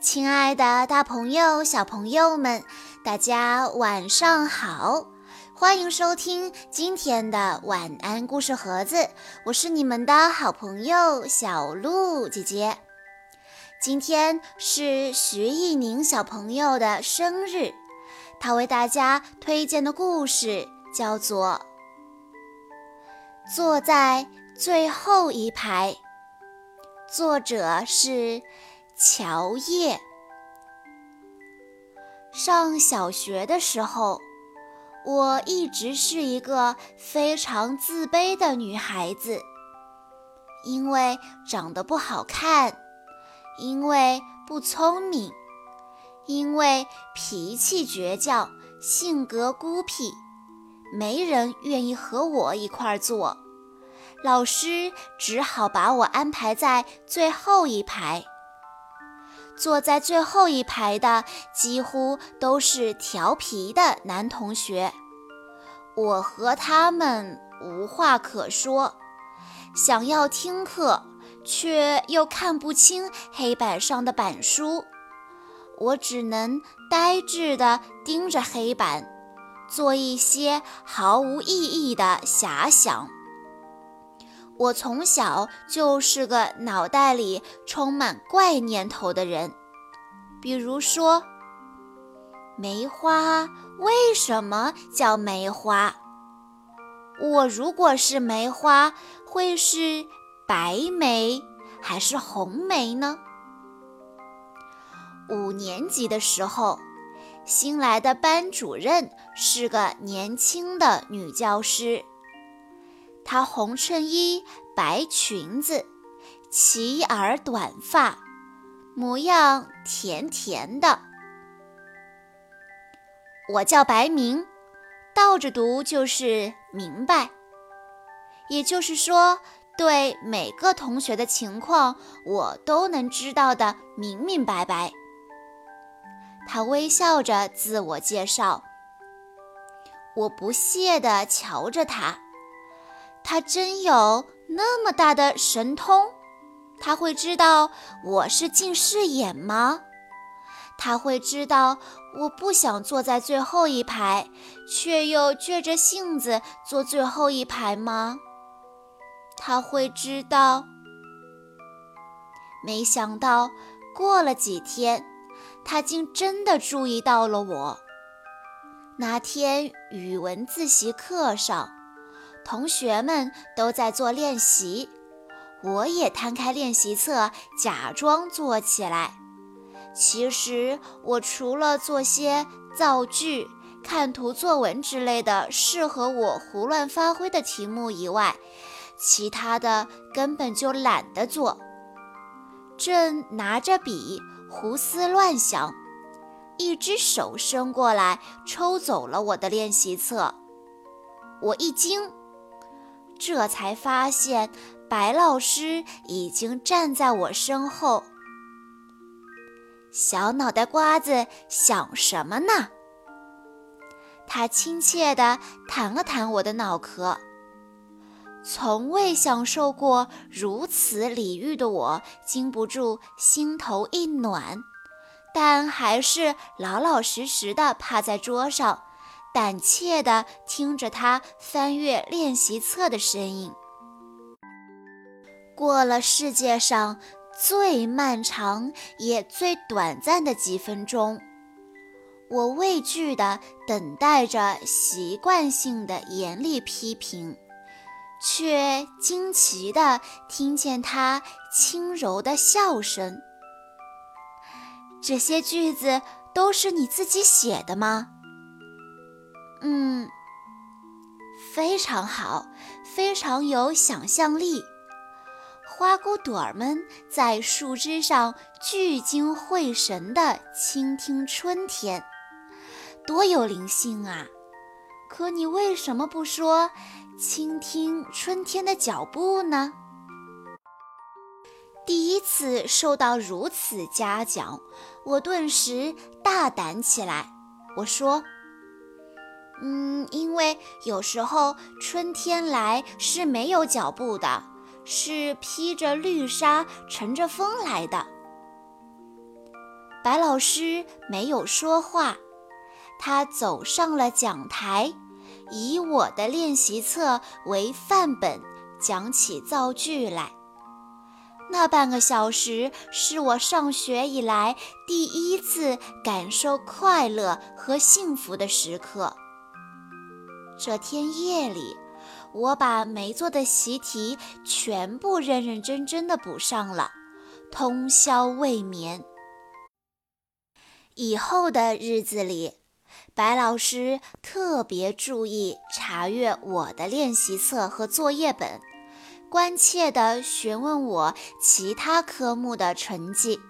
亲爱的，大朋友、小朋友们，大家晚上好！欢迎收听今天的晚安故事盒子，我是你们的好朋友小鹿姐姐。今天是徐艺宁小朋友的生日，他为大家推荐的故事叫做《坐在最后一排》，作者是。乔叶。上小学的时候，我一直是一个非常自卑的女孩子，因为长得不好看，因为不聪明，因为脾气倔强，性格孤僻，没人愿意和我一块儿坐，老师只好把我安排在最后一排。坐在最后一排的几乎都是调皮的男同学，我和他们无话可说，想要听课，却又看不清黑板上的板书，我只能呆滞地盯着黑板，做一些毫无意义的遐想。我从小就是个脑袋里充满怪念头的人，比如说，梅花为什么叫梅花？我如果是梅花，会是白梅还是红梅呢？五年级的时候，新来的班主任是个年轻的女教师。她红衬衣、白裙子，齐耳短发，模样甜甜的。我叫白明，倒着读就是明白。也就是说，对每个同学的情况，我都能知道的明明白白。他微笑着自我介绍，我不屑地瞧着他。他真有那么大的神通？他会知道我是近视眼吗？他会知道我不想坐在最后一排，却又倔着性子坐最后一排吗？他会知道？没想到过了几天，他竟真的注意到了我。那天语文自习课上。同学们都在做练习，我也摊开练习册，假装做起来。其实我除了做些造句、看图作文之类的适合我胡乱发挥的题目以外，其他的根本就懒得做。正拿着笔胡思乱想，一只手伸过来抽走了我的练习册，我一惊。这才发现，白老师已经站在我身后。小脑袋瓜子想什么呢？他亲切地弹了弹我的脑壳。从未享受过如此礼遇的我，禁不住心头一暖，但还是老老实实地趴在桌上。胆怯地听着他翻阅练习册的声音。过了世界上最漫长也最短暂的几分钟，我畏惧地等待着习惯性的严厉批评，却惊奇地听见他轻柔的笑声。这些句子都是你自己写的吗？嗯，非常好，非常有想象力。花骨朵儿们在树枝上聚精会神地倾听春天，多有灵性啊！可你为什么不说倾听春天的脚步呢？第一次受到如此嘉奖，我顿时大胆起来。我说。嗯，因为有时候春天来是没有脚步的，是披着绿纱乘着风来的。白老师没有说话，他走上了讲台，以我的练习册为范本，讲起造句来。那半个小时是我上学以来第一次感受快乐和幸福的时刻。这天夜里，我把没做的习题全部认认真真的补上了，通宵未眠。以后的日子里，白老师特别注意查阅我的练习册和作业本。关切地询问我其他科目的成绩，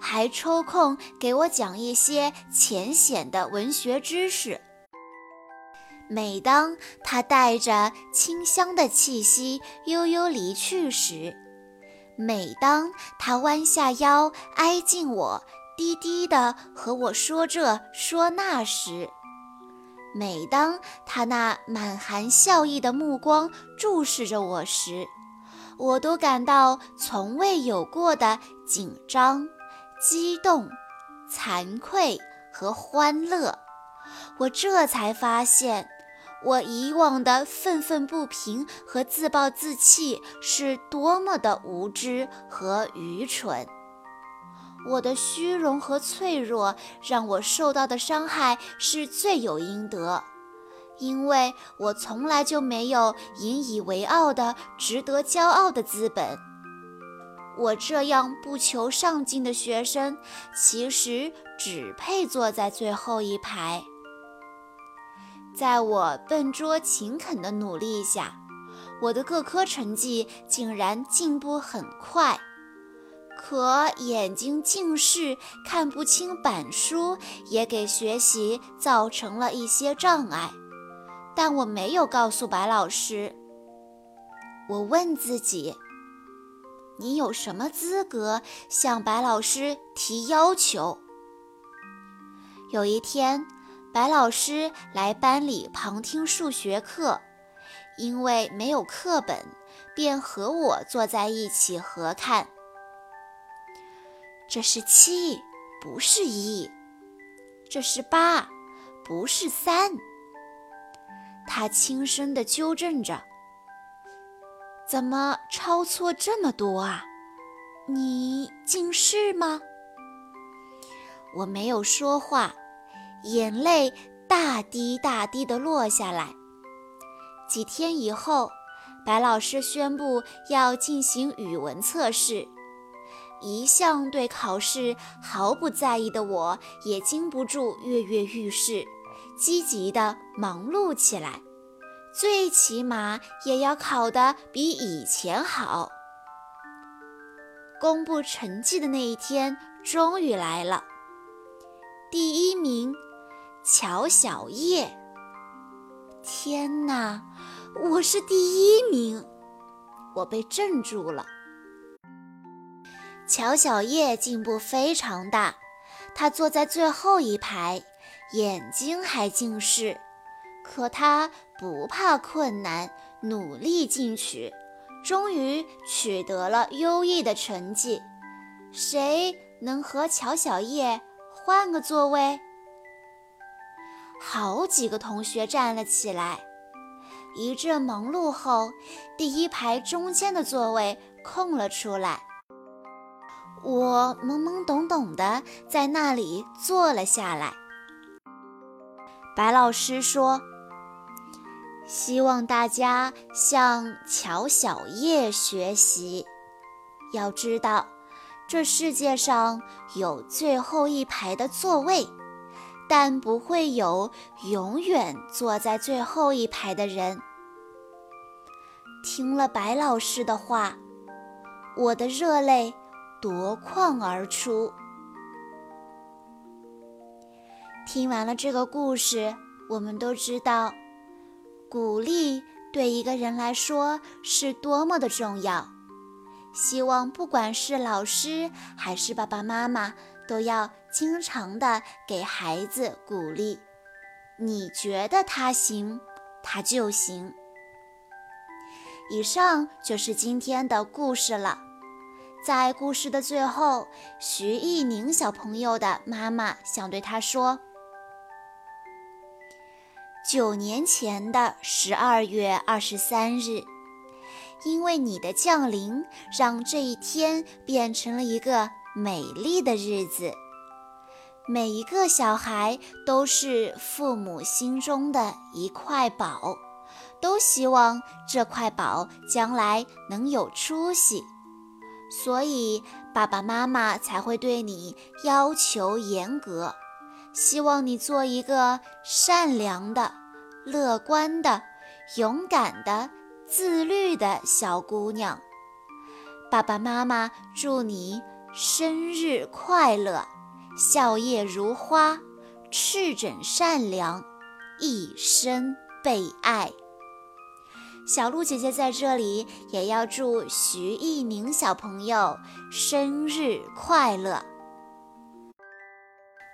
还抽空给我讲一些浅显的文学知识。每当他带着清香的气息悠悠离去时，每当他弯下腰挨近我，低低地和我说这说那时，每当他那满含笑意的目光注视着我时，我都感到从未有过的紧张、激动、惭愧和欢乐。我这才发现，我以往的愤愤不平和自暴自弃是多么的无知和愚蠢。我的虚荣和脆弱让我受到的伤害是罪有应得。因为我从来就没有引以为傲的、值得骄傲的资本。我这样不求上进的学生，其实只配坐在最后一排。在我笨拙勤恳的努力下，我的各科成绩竟然进步很快。可眼睛近视，看不清板书，也给学习造成了一些障碍。但我没有告诉白老师。我问自己：“你有什么资格向白老师提要求？”有一天，白老师来班里旁听数学课，因为没有课本，便和我坐在一起合看。这是七，不是一；这是八，不是三。他轻声地纠正着：“怎么抄错这么多啊？你近视吗？”我没有说话，眼泪大滴大滴地落下来。几天以后，白老师宣布要进行语文测试。一向对考试毫不在意的我，也禁不住跃跃欲试。积极地忙碌起来，最起码也要考得比以前好。公布成绩的那一天终于来了，第一名，乔小叶。天哪，我是第一名！我被镇住了。乔小叶进步非常大，他坐在最后一排。眼睛还近视，可他不怕困难，努力进取，终于取得了优异的成绩。谁能和乔小叶换个座位？好几个同学站了起来。一阵忙碌后，第一排中间的座位空了出来。我懵懵懂懂的在那里坐了下来。白老师说：“希望大家向乔小叶学习。要知道，这世界上有最后一排的座位，但不会有永远坐在最后一排的人。”听了白老师的话，我的热泪夺眶而出。听完了这个故事，我们都知道，鼓励对一个人来说是多么的重要。希望不管是老师还是爸爸妈妈，都要经常的给孩子鼓励。你觉得他行，他就行。以上就是今天的故事了。在故事的最后，徐艺宁小朋友的妈妈想对他说：九年前的十二月二十三日，因为你的降临，让这一天变成了一个美丽的日子。每一个小孩都是父母心中的一块宝，都希望这块宝将来能有出息。所以，爸爸妈妈才会对你要求严格，希望你做一个善良的、乐观的、勇敢的、自律的小姑娘。爸爸妈妈祝你生日快乐，笑靥如花，赤枕善良，一生被爱。小鹿姐姐在这里也要祝徐艺宁小朋友生日快乐。